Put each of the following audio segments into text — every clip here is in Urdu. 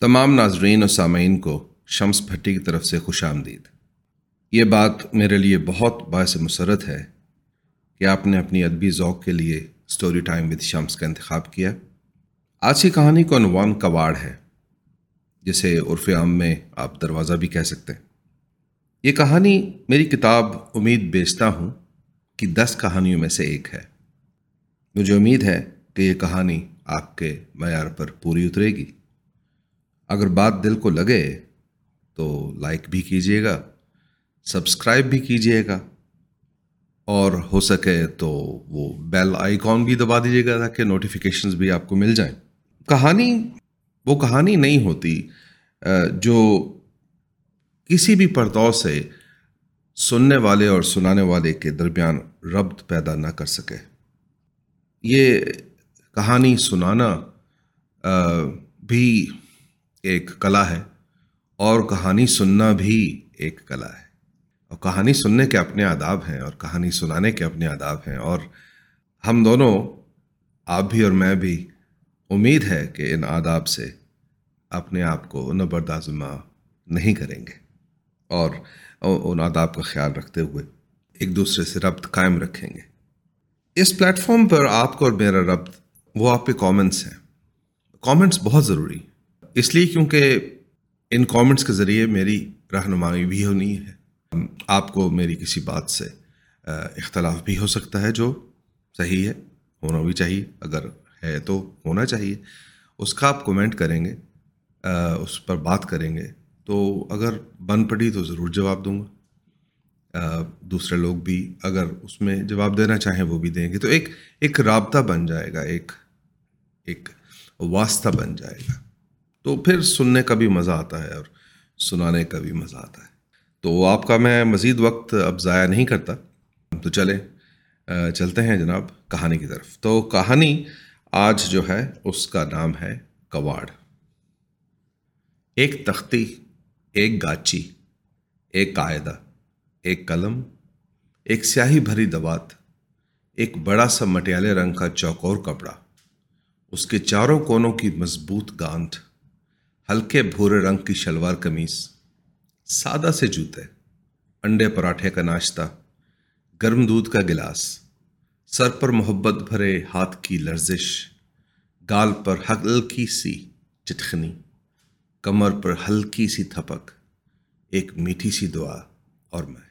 تمام ناظرین و سامعین کو شمس بھٹی کی طرف سے خوش آمدید۔ یہ بات میرے لیے بہت باعث مسرت ہے کہ آپ نے اپنی ادبی ذوق کے لیے اسٹوری ٹائم وتھ شمس کا انتخاب کیا۔ آج کی کہانی کو عنوان کواڑ ہے، جسے عرف عام میں آپ دروازہ بھی کہہ سکتے ہیں۔ یہ کہانی میری کتاب امید بیچتا ہوں کہ دس کہانیوں میں سے ایک ہے۔ مجھے امید ہے کہ یہ کہانی آپ کے معیار پر پوری اترے گی۔ اگر بات دل کو لگے تو لائک بھی کیجیے گا، سبسکرائب بھی کیجیے گا، اور ہو سکے تو وہ بیل آئیکن بھی دبا دیجیے گا تاکہ نوٹیفیکیشنز بھی آپ کو مل جائیں۔ کہانی، وہ کہانی نہیں ہوتی جو کسی بھی پرتو سے سننے والے اور سنانے والے کے درمیان ربط پیدا نہ کر سکے۔ یہ کہانی سنانا بھی ایک کلا ہے اور کہانی سننا بھی ایک کلا ہے۔ اور کہانی سننے کے اپنے آداب ہیں اور کہانی سنانے کے اپنے آداب ہیں اور ہم دونوں، آپ بھی اور میں بھی، امید ہے کہ ان آداب سے اپنے آپ کو نبردازمہ نہیں کریں گے اور ان آداب کا خیال رکھتے ہوئے ایک دوسرے سے ربط قائم رکھیں گے۔ اس پلیٹ فارم پر آپ کو اور میرا ربط، وہ آپ کے کامنٹس ہیں۔ کامنٹس بہت ضروری اس لیے کیونکہ ان کامنٹس کے ذریعے میری رہنمائی بھی ہونی ہے۔ آپ کو میری کسی بات سے اختلاف بھی ہو سکتا ہے جو صحیح ہے، ہونا بھی چاہیے۔ اگر ہے تو ہونا چاہیے۔ اس کا آپ کومنٹ کریں گے اس پر بات کریں گے۔ تو اگر بن پڑی تو ضرور جواب دوں گا۔ دوسرے لوگ بھی اگر اس میں جواب دینا چاہیں وہ بھی دیں گے۔ تو ایک ایک رابطہ بن جائے گا، ایک ایک واسطہ بن جائے گا۔ تو پھر سننے کا بھی مزہ آتا ہے اور سنانے کا بھی مزہ آتا ہے۔ تو آپ کا میں مزید وقت اب ضائع نہیں کرتا۔ تو چلیں چلتے ہیں جناب کہانی کی طرف۔ تو کہانی آج جو ہے، اس کا نام ہے کواڑ۔ ایک تختی، ایک گاچی ایک قاعدہ، ایک قلم، ایک سیاہی بھری دوات، ایک بڑا سا مٹیالے رنگ کا چوکور کپڑا، اس کے چاروں کونوں کی مضبوط گانٹھ۔ ہلکے بھورے رنگ کی شلوار قمیص، سادہ سے جوتے انڈے پراٹھے کا ناشتہ، گرم دودھ کا گلاس، سر پر محبت بھرے ہاتھ کی لرزش، گال پر ہلکی سی چٹخنی، کمر پر ہلکی سی تھپک، ایک میٹھی سی دعا اور میں۔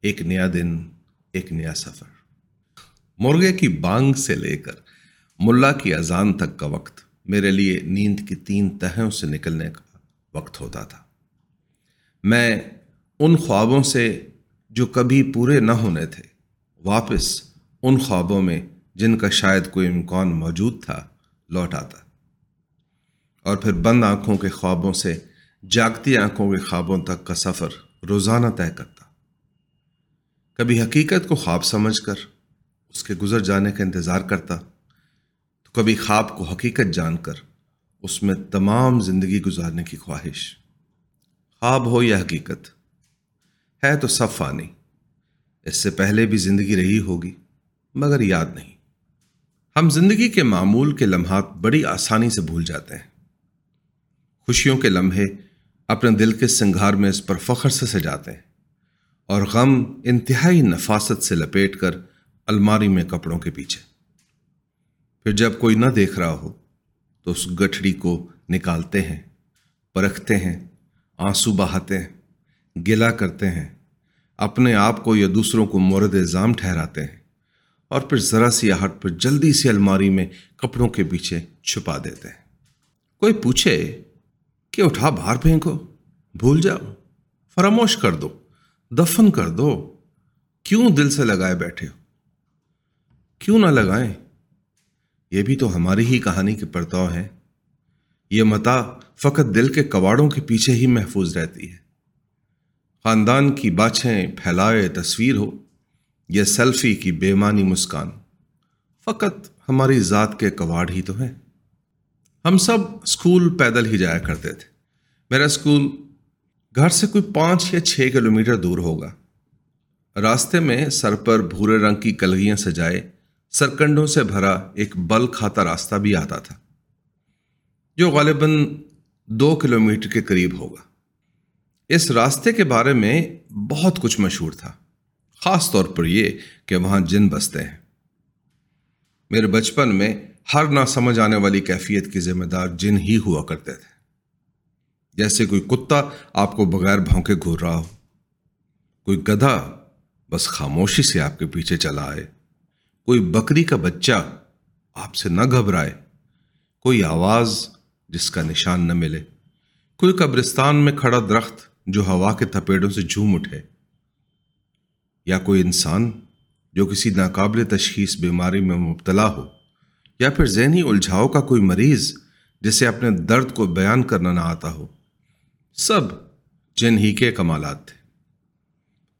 ایک نیا دن، ایک نیا سفر۔ مرغے کی بانگ سے لے کر ملا کی اذان تک کا وقت۔ میرے لیے نیند کی تین تہوں سے نکلنے کا وقت ہوتا تھا۔ میں ان خوابوں سے جو کبھی پورے نہ ہونے تھے، واپس ان خوابوں میں جن کا شاید کوئی امکان موجود تھا، لوٹ آتا۔ اور پھر بند آنکھوں کے خوابوں سے جاگتی آنکھوں کے خوابوں تک کا سفر روزانہ طے کرتا۔ کبھی حقیقت کو خواب سمجھ کر اس کے گزر جانے کا انتظار کرتا۔ تو کبھی خواب کو حقیقت جان کر اس میں تمام زندگی گزارنے کی خواہش۔ خواب ہو یا حقیقت، ہے تو سب فانی۔ اس سے پہلے بھی زندگی رہی ہوگی، مگر یاد نہیں۔ ہم زندگی کے معمول کے لمحات بڑی آسانی سے بھول جاتے ہیں۔ خوشیوں کے لمحے اپنے دل کے سنگھار میں اس پر فخر سے سجاتے ہیں، اور غم انتہائی نفاست سے لپیٹ کر الماری میں کپڑوں کے پیچھے۔ پھر جب کوئی نہ دیکھ رہا ہو تو اس گٹھڑی کو نکالتے ہیں، پرکھتے ہیں، آنسو بہاتے ہیں، گلا کرتے ہیں، اپنے آپ کو یا دوسروں کو مورد الزام ٹھہراتے ہیں اور پھر ذرا سی آہٹ پر جلدی سے الماری میں کپڑوں کے پیچھے چھپا دیتے ہیں۔ کوئی پوچھے کہ اٹھا باہر پھینکو، بھول جاؤ، فراموش کر دو، دفن کر دو، کیوں دل سے لگائے بیٹھے ہو؟ کیوں نہ لگائیں؟ یہ بھی تو ہماری ہی کہانی کے پرتاؤ ہیں۔ یہ متا فقط دل کے کواڑوں کے پیچھے ہی محفوظ رہتی ہے۔ خاندان کی باچھیں پھیلائے تصویر ہو یا سیلفی کی بے معنی مسکان۔ فقط ہماری ذات کے کواڑ ہی تو ہیں۔ ہم سب اسکول پیدل ہی جایا کرتے تھے۔ میرا اسکول گھر سے کوئی پانچ یا چھ کلو میٹر دور ہوگا۔ راستے میں سر پر بھورے رنگ کی کلگیاں سجائے سرکنڈوں سے بھرا ایک بل کھاتا راستہ بھی آتا تھا، جو غالباً دو کلومیٹر کے قریب ہوگا۔ اس راستے کے بارے میں بہت کچھ مشہور تھا، خاص طور پر یہ کہ وہاں جن بستے ہیں۔ میرے بچپن میں ہر نہ سمجھ آنے والی کیفیت کی ذمہ دار جن ہی ہوا کرتے تھے۔ جیسے کوئی کتا آپ کو بغیر بھونکے گھور رہا ہو، کوئی گدھا بس خاموشی سے آپ کے پیچھے چلا آئے۔ کوئی بکری کا بچہ آپ سے نہ گھبرائے، کوئی آواز جس کا نشان نہ ملے۔ کوئی قبرستان میں کھڑا درخت جو ہوا کے تھپیڑوں سے جھوم اٹھے۔ یا کوئی انسان جو کسی ناقابل تشخیص بیماری میں مبتلا ہو، یا پھر ذہنی الجھاؤ کا کوئی مریض جسے اپنے درد کو بیان کرنا نہ آتا ہو۔ سب جن ہی کے کمالات تھے۔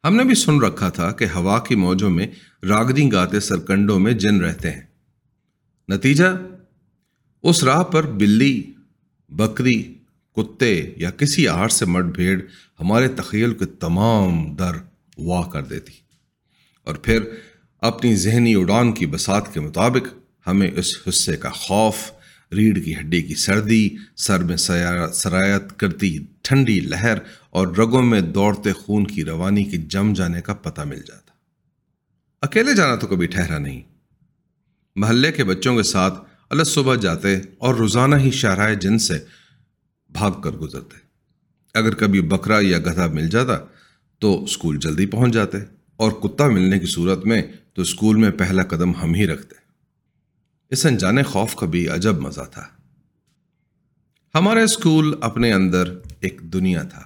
ہم نے بھی سن رکھا تھا کہ ہوا کی موجوں میں راگنی گاتے سرکنڈوں میں جن رہتے ہیں۔ نتیجہ؟ اس راہ پر بلی، بکری، کتے یا کسی آہار سے مٹ بھیڑ ہمارے تخیل کے تمام در واہ کر دیتی۔ اور پھر اپنی ذہنی اڑان کی بسات کے مطابق ہمیں اس حصے کا خوف، ریڑھ کی ہڈی کی سردی، سر میں سرایت کرتی ٹھنڈی لہر اور رگوں میں دوڑتے خون کی روانی کی جم جانے کا پتہ مل جاتا۔ اکیلے جانا تو کبھی ٹھہرا نہیں۔ محلے کے بچوں کے ساتھ الگ صبح جاتے اور روزانہ ہی شاہراہ جن سے بھاگ کر گزرتے۔ اگر کبھی بکرا یا گدھا مل جاتا تو اسکول جلدی پہنچ جاتے اور کتا ملنے کی صورت میں تو اسکول میں پہلا قدم ہم ہی رکھتے۔ اس انجانے خوف کا بھی عجب مزہ تھا۔ ہمارا اسکول اپنے اندر ایک دنیا تھا۔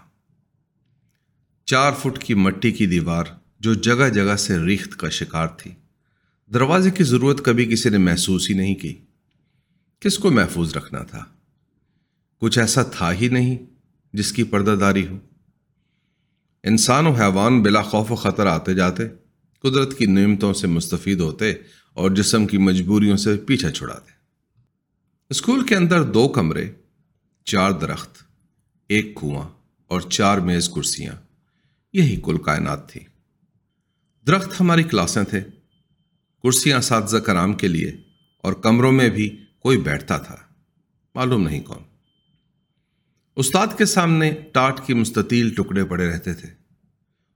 چار فٹ کی مٹی کی دیوار جو جگہ جگہ سے ریخت کا شکار تھی۔ دروازے کی ضرورت کبھی کسی نے محسوس ہی نہیں کی۔ کس کو محفوظ رکھنا تھا؟ کچھ ایسا تھا ہی نہیں جس کی پردہ داری ہو۔ انسان و حیوان بلا خوف و خطر آتے جاتے، قدرت کی نعمتوں سے مستفید ہوتے اور جسم کی مجبوریوں سے پیچھا چھڑاتے۔ اسکول کے اندر دو کمرے، چار درخت، ایک کنواں اور چار میز کرسیاں، یہی کل کائنات تھی۔ درخت ہماری کلاسیں تھے۔ کرسیاں اساتذہ کرام کے لیے اور کمروں میں بھی کوئی بیٹھتا تھا۔ معلوم نہیں کون۔ استاد کے سامنے ٹاٹ کی مستطیل ٹکڑے پڑے رہتے تھے۔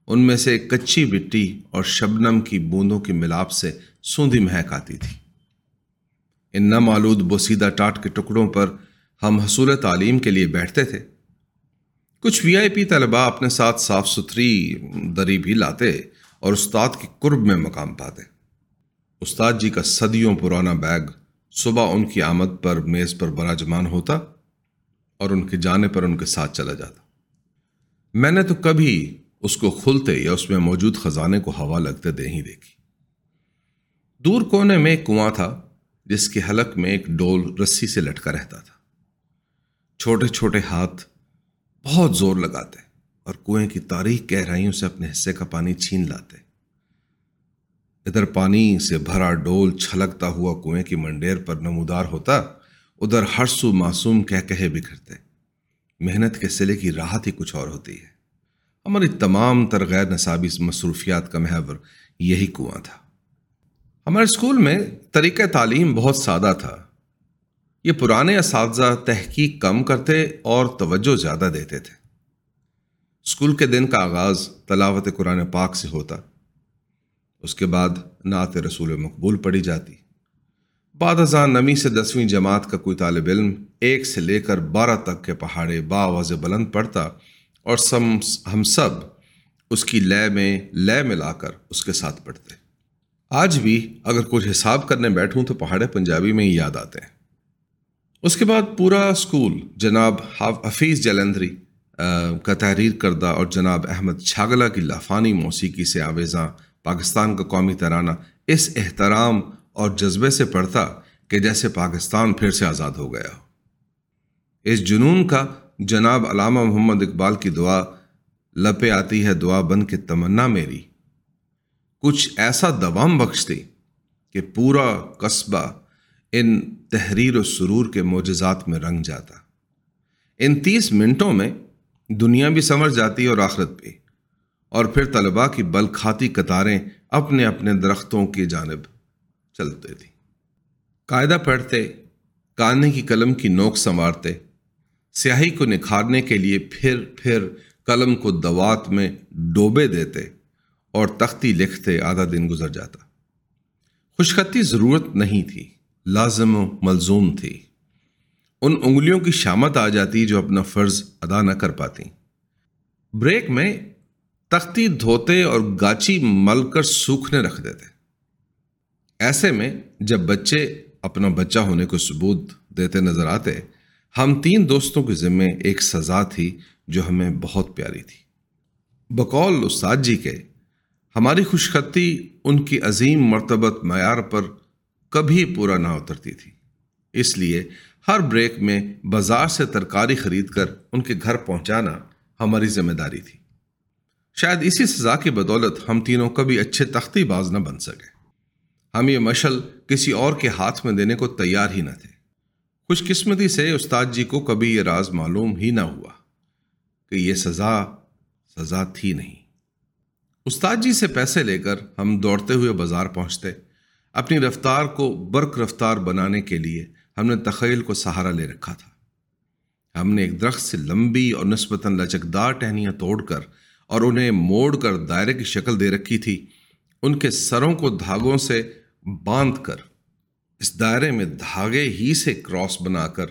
ان میں سے کچی مٹی اور شبنم کی بوندوں کی ملاپ سے سوندھی مہک آتی تھی۔ ان نامالود بوسیدہ ٹاٹ کے ٹکڑوں پر ہم حصول تعلیم کے لیے بیٹھتے تھے۔ کچھ وی آئی پی طلباء اپنے ساتھ صاف ستھری دری بھی لاتے۔ اور استاد کی قرب میں مقام پاتے۔ استاد جی کا صدیوں پرانا بیگ صبح ان کی آمد پر میز پر براجمان ہوتا اور ان کے جانے پر ان کے ساتھ چلا جاتا۔ میں نے تو کبھی اس کو کھلتے یا اس میں موجود خزانے کو ہوا لگتے دے ہی دیکھی۔ دور کونے میں ایک کنواں تھا جس کے حلق میں ایک ڈول رسی سے لٹکا رہتا تھا۔ چھوٹے چھوٹے ہاتھ بہت زور لگاتے۔ اور کنویں کی تاریخ گہرائیوں سے اپنے حصے کا پانی چھین لاتے۔ ادھر پانی سے بھرا ڈول چھلکتا ہوا کنویں کی منڈیر پر نمودار ہوتا، ادھر ہر سو معصوم کہہ کہے بکھرتے۔ محنت کے سلے کی راحت ہی کچھ اور ہوتی ہے۔ ہماری تمام تر غیر نصابی مصروفیات کا محور یہی کنواں تھا۔ ہمارے اسکول میں طریقہ تعلیم بہت سادہ تھا۔ یہ پرانے اساتذہ تحقیق کم کرتے اور توجہ زیادہ دیتے تھے۔ اسکول کے دن کا آغاز تلاوت قرآن پاک سے ہوتا۔ اس کے بعد نعت رسول مقبول پڑھی جاتی۔ بعد ازاں نمی سے دسویں جماعت کا کوئی طالب علم ایک سے لے کر بارہ تک کے پہاڑے باواز بلند پڑتا اور سم ہم سب اس کی لے میں لے ملا کر اس کے ساتھ پڑھتے۔ آج بھی اگر کچھ حساب کرنے بیٹھوں تو پہاڑے پنجابی میں ہی یاد آتے۔ ہیں اس کے بعد پورا اسکول جناب حفیظ جلندری کا تحریر کردہ اور جناب احمد چھاگلا کی لافانی موسیقی سے آویزاں پاکستان کا قومی ترانہ اس احترام اور جذبے سے پڑھتا کہ جیسے پاکستان پھر سے آزاد ہو گیا۔ ہو اس جنون کا جناب علامہ محمد اقبال کی دعا لپے آتی ہے دعا بن کے تمنا میری۔ کچھ ایسا دوام بخشتی کہ پورا قصبہ ان تحریر و سرور کے معجزات میں رنگ جاتا۔ ان تیس منٹوں میں دنیا بھی سمجھ جاتی اور آخرت بھی۔ اور پھر طلباء کی بل کھاتی قطاریں اپنے اپنے درختوں کی جانب چلتے تھیں۔ قاعدہ پڑھتے کانے کی قلم کی نوک سنوارتے، سیاہی کو نکھارنے کے لیے پھر پھر قلم کو دوات میں ڈوبے دیتے اور تختی لکھتے آدھا دن گزر جاتا۔ خوشخطی ضرورت نہیں تھی، لازم و ملزوم تھی۔ ان انگلیوں کی شامت آ جاتی جو اپنا فرض ادا نہ کر پاتی۔ بریک میں تختی دھوتے اور گاچی مل کر سوکھنے رکھ دیتے۔ ایسے میں جب بچے اپنا بچہ ہونے کو ثبوت دیتے نظر آتے، ہم تین دوستوں کے ذمے ایک سزا تھی جو ہمیں بہت پیاری تھی۔ بقول استاد جی کے، ہماری خوش خطی ان کی عظیم مرتبت معیار پر کبھی پورا نہ اترتی تھی۔ اس لیے ہر بریک میں بازار سے ترکاری خرید کر ان کے گھر پہنچانا ہماری ذمہ داری تھی۔ شاید اسی سزا کی بدولت ہم تینوں کبھی اچھے تختی باز نہ بن سکے۔ ہم یہ مشل کسی اور کے ہاتھ میں دینے کو تیار ہی نہ تھے۔ خوش قسمتی سے استاد جی کو کبھی یہ راز معلوم ہی نہ ہوا کہ یہ سزا سزا تھی نہیں۔ استاد جی سے پیسے لے کر ہم دوڑتے ہوئے بازار پہنچتے، اپنی رفتار کو برق رفتار بنانے کے لیے ہم نے تخیل کو سہارا لے رکھا تھا۔ ہم نے ایک درخت سے لمبی اور نسبتاً لچکدار ٹہنیاں توڑ کر اور انہیں موڑ کر دائرے کی شکل دے رکھی تھی۔ ان کے سروں کو دھاگوں سے باندھ کر، اس دائرے میں دھاگے ہی سے کراس بنا کر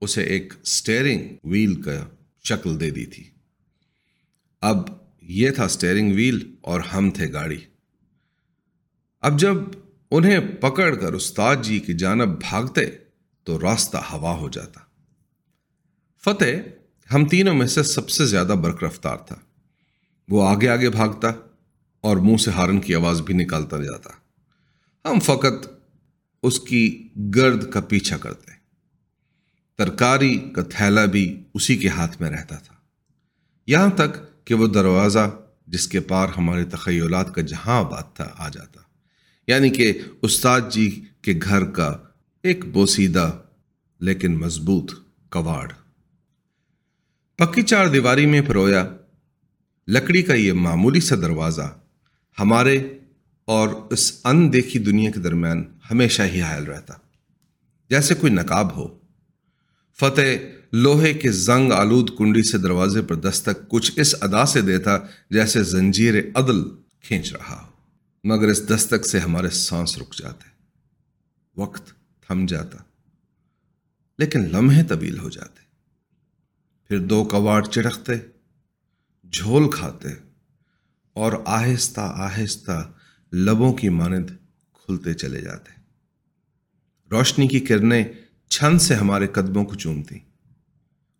اسے ایک سٹیئرنگ ویل کا شکل دے دی تھی۔ اب یہ تھا سٹیئرنگ ویل اور ہم تھے گاڑی۔ اب جب انہیں پکڑ کر استاد جی کی جانب بھاگتے تو راستہ ہوا ہو جاتا۔ فتح ہم تینوں میں سے سب سے زیادہ برق رفتار تھا۔ وہ آگے آگے بھاگتا اور منہ سے ہارن کی آواز بھی نکالتا جاتا۔ ہم فقط اس کی گرد کا پیچھا کرتے۔ ترکاری کا تھیلا بھی اسی کے ہاتھ میں رہتا تھا۔ یہاں تک کہ وہ دروازہ جس کے پار ہمارے تخیلات کا جہاں آباد تھا آ جاتا۔ یعنی کہ استاد جی کے گھر کا ایک بوسیدہ لیکن مضبوط کواڑ۔ پکی چار دیواری میں پرویا۔ لکڑی کا یہ معمولی سا دروازہ ہمارے اور اس ان دیکھی دنیا کے درمیان ہمیشہ ہی حائل رہتا۔ جیسے کوئی نقاب ہو۔ فتح لوہے کے زنگ آلود کنڈی سے دروازے پر دستک کچھ اس ادا سے دیتا جیسے زنجیر عدل کھینچ رہا ہو۔ مگر اس دستک سے ہمارے سانس رک جاتے وقت تھم جاتا۔ لیکن لمحے طویل ہو جاتے۔ پھر دو کواڑ چڑکتے، جھول کھاتے اور آہستہ آہستہ لبوں کی مانند کھلتے چلے جاتے۔ روشنی کی کرنیں چھن سے ہمارے قدموں کو چومتی۔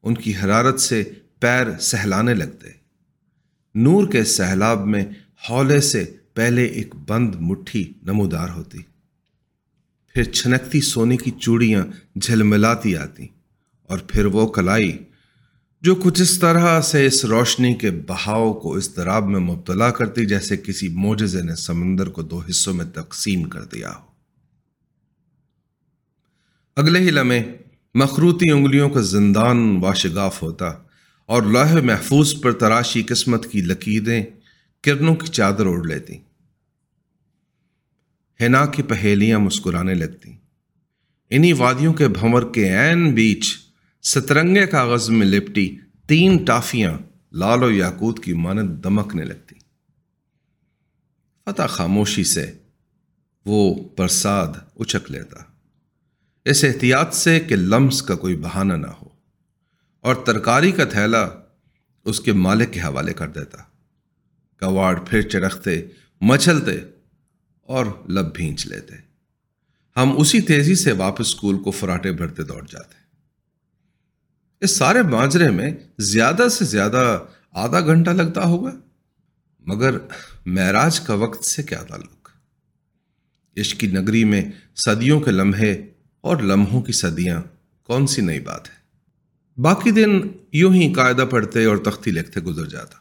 ان کی حرارت سے پیر سہلانے لگتے۔ نور کے سہلاب میں ہولے سے پہلے ایک بند مٹھی نمودار ہوتی۔ پھر چھنکتی سونے کی چوڑیاں جھلملاتی آتی اور پھر وہ کلائی جو کچھ اس طرح سے اس روشنی کے بہاؤ کو اس دراب میں مبتلا کرتی جیسے کسی موجزے نے سمندر کو دو حصوں میں تقسیم کر دیا ہو۔ اگلے ہی لمحے مخروطی انگلیوں کا زندان واشگاف ہوتا اور لوہ محفوظ پر تراشی قسمت کی لکیریں کرنوں کی چادر اوڑھ لیتی۔ ہینا کی پہیلیاں مسکرانے لگتی انہی وادیوں کے بھنور کے عین بیچ سترنگے کاغذ میں لپٹی تین ٹافیاں لال و یاقوت کی مانند دمکنے لگتی فتح خاموشی سے وہ پرساد اچک لیتا۔ اس احتیاط سے کہ لمس کا کوئی بہانہ نہ ہو اور ترکاری کا تھیلا اس کے مالک کے حوالے کر دیتا۔ کواڑ پھر چڑکتے مچلتے اور لب بھینچ لیتے۔ ہم اسی تیزی سے واپس اسکول کو فراٹے بھرتے دوڑ جاتے۔ اس سارے ماجرے میں زیادہ سے زیادہ آدھا گھنٹہ لگتا ہوگا۔ مگر معراج کا وقت سے کیا تعلق؟ عشق کی نگری میں صدیوں کے لمحے اور لمحوں کی صدیاں، کون سی نئی بات ہے؟ باقی دن یوں ہی قاعدہ پڑھتے اور تختی لکھتے گزر جاتا۔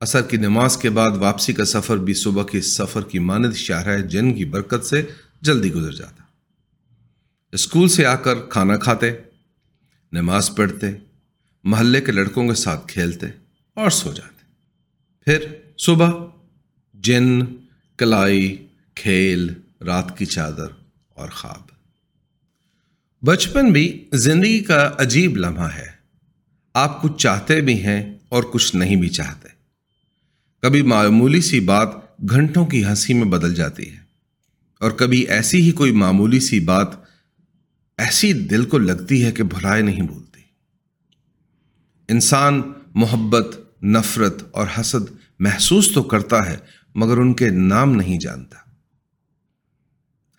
اثر کی نماز کے بعد واپسی کا سفر بھی صبح کے سفر کی ماند شاہراہ جن کی برکت سے جلدی گزر جاتا۔ اسکول سے آ کر کھانا کھاتے، نماز پڑھتے، محلے کے لڑکوں کے ساتھ کھیلتے اور سو جاتے۔ پھر صبح جن، کلائی، کھیل، رات کی چادر اور خواب۔ بچپن بھی زندگی کا عجیب لمحہ ہے۔ آپ کچھ چاہتے بھی ہیں اور کچھ نہیں بھی چاہتے۔ کبھی معمولی سی بات گھنٹوں کی ہنسی میں بدل جاتی ہے اور کبھی ایسی ہی کوئی معمولی سی بات ایسی دل کو لگتی ہے کہ بھلائے نہیں بھولتی۔ انسان محبت، نفرت اور حسد محسوس تو کرتا ہے، مگر ان کے نام نہیں جانتا۔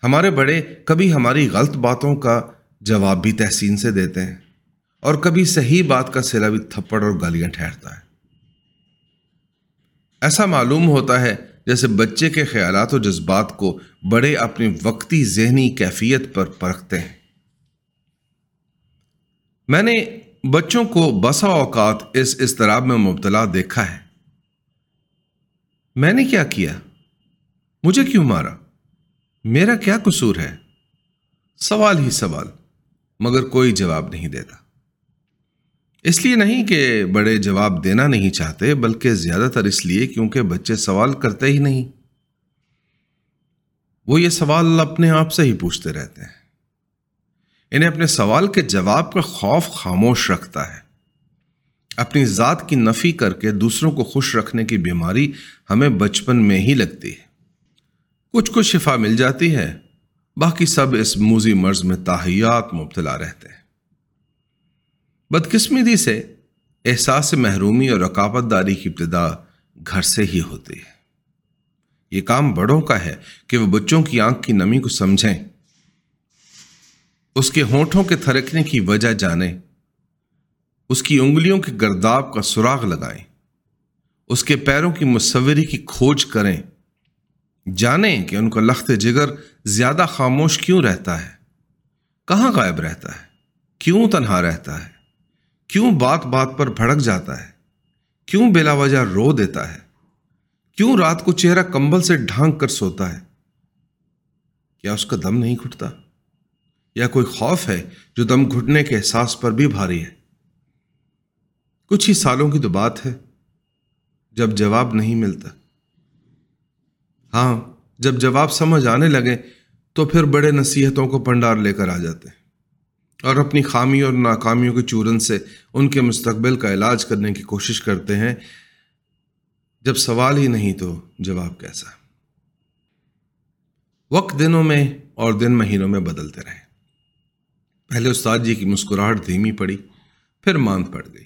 ہمارے بڑے کبھی ہماری غلط باتوں کا جواب بھی تحسین سے دیتے ہیں اور کبھی صحیح بات کا سلا بھی تھپڑ اور گالیاں ٹھہرتا ہے۔ ایسا معلوم ہوتا ہے جیسے بچے کے خیالات و جذبات کو بڑے اپنی وقتی ذہنی کیفیت پر پرکھتے ہیں۔ میں نے بچوں کو بسا اوقات اس اضطراب میں مبتلا دیکھا ہے۔ میں نے کیا کیا؟ مجھے کیوں مارا؟ میرا کیا قصور ہے؟ سوال ہی سوال، مگر کوئی جواب نہیں دیتا۔ اس لیے نہیں کہ بڑے جواب دینا نہیں چاہتے، بلکہ زیادہ تر اس لیے کیونکہ بچے سوال کرتے ہی نہیں۔ وہ یہ سوال اپنے آپ سے ہی پوچھتے رہتے ہیں۔ انہیں اپنے سوال کے جواب کا خوف خاموش رکھتا ہے۔ اپنی ذات کی نفی کر کے دوسروں کو خوش رکھنے کی بیماری ہمیں بچپن میں ہی لگتی ہے۔ کچھ کچھ شفا مل جاتی ہے، باقی سب اس موزی مرض میں تاحیات مبتلا رہتے ہیں۔ بدقسمتی سے احساس محرومی اور رکاوت داری کی ابتدا گھر سے ہی ہوتی ہے۔ یہ کام بڑوں کا ہے کہ وہ بچوں کی آنکھ کی نمی کو سمجھیں۔ اس کے ہونٹوں کے تھرکنے کی وجہ جانیں۔ اس کی انگلیوں کے گرداب کا سراغ لگائیں۔ اس کے پیروں کی مصوری کی کھوج کریں۔ جانیں کہ ان کا لخت جگر زیادہ خاموش کیوں رہتا ہے؟ کہاں غائب رہتا ہے؟ کیوں تنہا رہتا ہے؟ کیوں بات بات پر بھڑک جاتا ہے؟ کیوں بلا وجہ رو دیتا ہے؟ کیوں رات کو چہرہ کمبل سے ڈھانک کر سوتا ہے؟ کیا اس کا دم نہیں گھٹتا؟ یا کوئی خوف ہے جو دم گھٹنے کے احساس پر بھی بھاری ہے؟ کچھ ہی سالوں کی تو بات ہے، جب جواب نہیں ملتا۔ ہاں جب جواب سمجھ آنے لگے تو پھر بڑے نصیحتوں کو پنڈار لے کر آ جاتے۔ ہیں اور اپنی خامی اور ناکامیوں کے چورن سے ان کے مستقبل کا علاج کرنے کی کوشش کرتے ہیں۔ جب سوال ہی نہیں تو جواب کیسا؟ وقت دنوں میں اور دن مہینوں میں بدلتے رہے۔ پہلے استاد جی کی مسکراہٹ دھیمی پڑی، پھر ماند پڑ گئی۔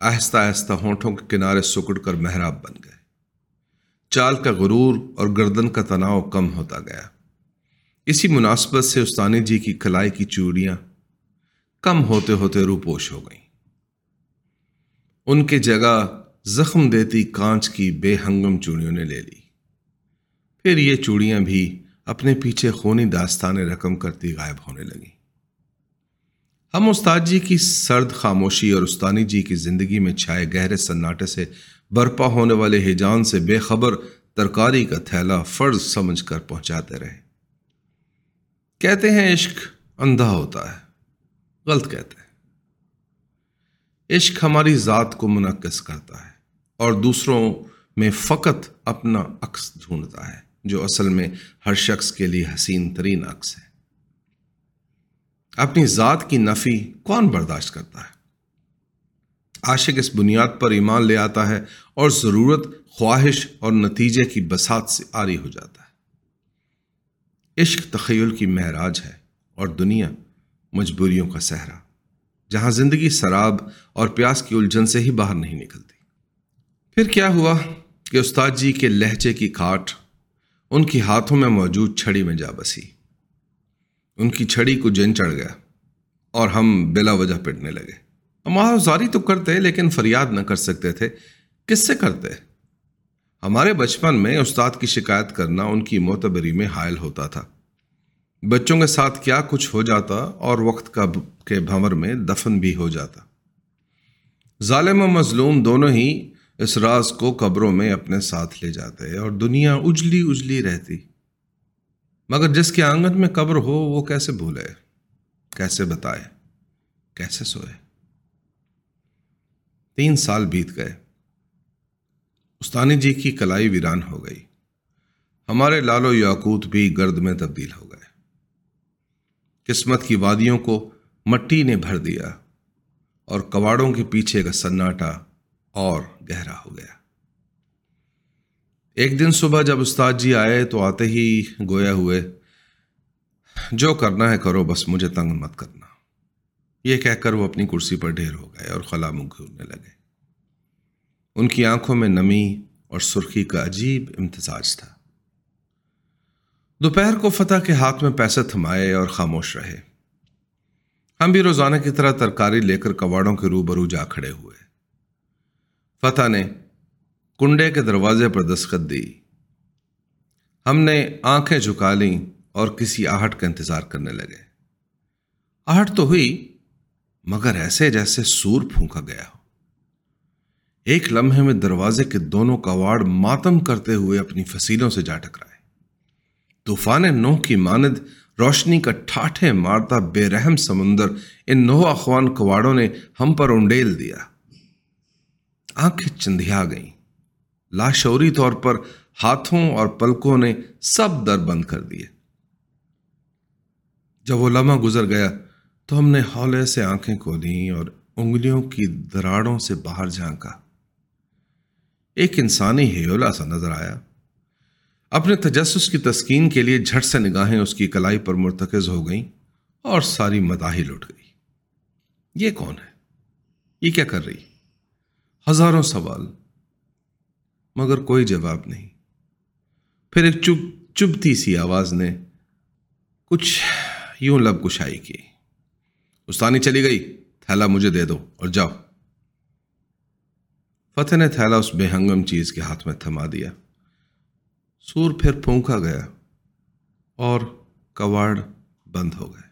آہستہ آہستہ ہونٹوں کے کنارے سکڑ کر محراب بن گئے۔ چال کا غرور اور گردن کا تناؤ کم ہوتا گیا۔ اسی مناسبت سے استانی جی کی کلائی کی چوڑیاں کم ہوتے ہوتے روپوش ہو گئیں۔ ان کے جگہ زخم دیتی کانچ کی بے ہنگم چوڑیوں نے لے لی۔ پھر یہ چوڑیاں بھی اپنے پیچھے خونی داستان رقم کرتی غائب ہونے لگیں۔ ہم استاد جی کی سرد خاموشی اور استانی جی کی زندگی میں چھائے گہرے سناٹے سے برپا ہونے والے ہجان سے بے خبر ترکاری کا تھیلا فرض سمجھ کر پہنچاتے رہے۔ کہتے ہیں عشق اندھا ہوتا ہے، غلط کہتے ہیں۔ عشق ہماری ذات کو منعقد کرتا ہے اور دوسروں میں فقط اپنا عکس ڈھونڈتا ہے، جو اصل میں ہر شخص کے لیے حسین ترین عکس ہے۔ اپنی ذات کی نفی کون برداشت کرتا ہے؟ عاشق اس بنیاد پر ایمان لے آتا ہے اور ضرورت، خواہش اور نتیجے کی بسات سے آری ہو جاتا ہے۔ عشق تخیل کی معراج ہے اور دنیا مجبوریوں کا صحرا، جہاں زندگی سراب اور پیاس کی الجھن سے ہی باہر نہیں نکلتی۔ پھر کیا ہوا کہ استاد جی کے لہجے کی کاٹ ان کی ہاتھوں میں موجود چھڑی میں جا بسی۔ ان کی چھڑی کو جن چڑھ گیا اور ہم بلا وجہ پٹنے لگے۔ ہم تو کرتے لیکن فریاد نہ کر سکتے تھے۔ کس سے کرتے؟ ہمارے بچپن میں استاد کی شکایت کرنا ان کی معتبری میں حائل ہوتا تھا۔ بچوں کے ساتھ کیا کچھ ہو جاتا اور وقت کا کے بھنور میں دفن بھی ہو جاتا۔ ظالم و مظلوم دونوں ہی اس راز کو قبروں میں اپنے ساتھ لے جاتے اور دنیا اجلی اجلی رہتی۔ مگر جس کے آنگن میں قبر ہو، وہ کیسے بھولے؟ کیسے بتائے؟ کیسے سوئے؟ تین سال بیت گئے۔ استانی جی کی کلائی ویران ہو گئی۔ ہمارے لالو یاقوت بھی گرد میں تبدیل ہو گئے۔ قسمت کی وادیوں کو مٹی نے بھر دیا اور کواڑوں کے پیچھے کا سناٹا اور گہرا ہو گیا۔ ایک دن صبح جب استاد جی آئے تو آتے ہی گویا ہوئے، جو کرنا ہے کرو، بس مجھے تنگ مت کرنا۔ یہ کہہ کر وہ اپنی کرسی پر ڈھیر ہو گئے اور خلا منہ گھورنے لگے۔ ان کی آنکھوں میں نمی اور سرخی کا عجیب امتزاج تھا۔ دوپہر کو فتح کے ہاتھ میں پیسے تھمائے اور خاموش رہے۔ ہم بھی روزانہ کی طرح ترکاری لے کر کواڑوں کے روبرو جا کھڑے ہوئے۔ فتح نے کنڈے کے دروازے پر دستخط دی۔ ہم نے آنکھیں جھکا لیں اور کسی آہٹ کا انتظار کرنے لگے۔ آہٹ تو ہوئی، مگر ایسے جیسے سور پھونکا گیا ہو۔ ایک لمحے میں دروازے کے دونوں کواڑ ماتم کرتے ہوئے اپنی فصیلوں سے جا ٹکرائے۔ طوفان نوح کی ماند روشنی کا ٹھاٹھے مارتا بے رحم سمندر ان نو اخوان کواڑوں نے ہم پر انڈیل دیا۔ آنکھیں چندیا گئیں۔ لاشوری طور پر ہاتھوں اور پلکوں نے سب در بند کر دیے۔ جب وہ لمحہ گزر گیا تو ہم نے ہولے سے آنکھیں کھولیں اور انگلیوں کی دراڑوں سے باہر جھانکا۔ ایک انسانی ہیولا سا نظر آیا۔ اپنے تجسس کی تسکین کے لیے جھٹ سے نگاہیں اس کی کلائی پر مرتکز ہو گئیں اور ساری مداحی لٹ گئی۔ یہ کون ہے؟ یہ کیا کر رہی؟ ہزاروں سوال۔ مگر کوئی جواب نہیں۔ پھر ایک چپ چبتی سی آواز نے کچھ یوں لب کشائی کی۔ استانی چلی گئی، تھیلا مجھے دے دو اور جاؤ۔ فتح نے تھیلا اس بے ہنگم چیز کے ہاتھ میں تھما دیا۔ سور پھر پھونکا گیا اور کواڑ بند ہو گئے۔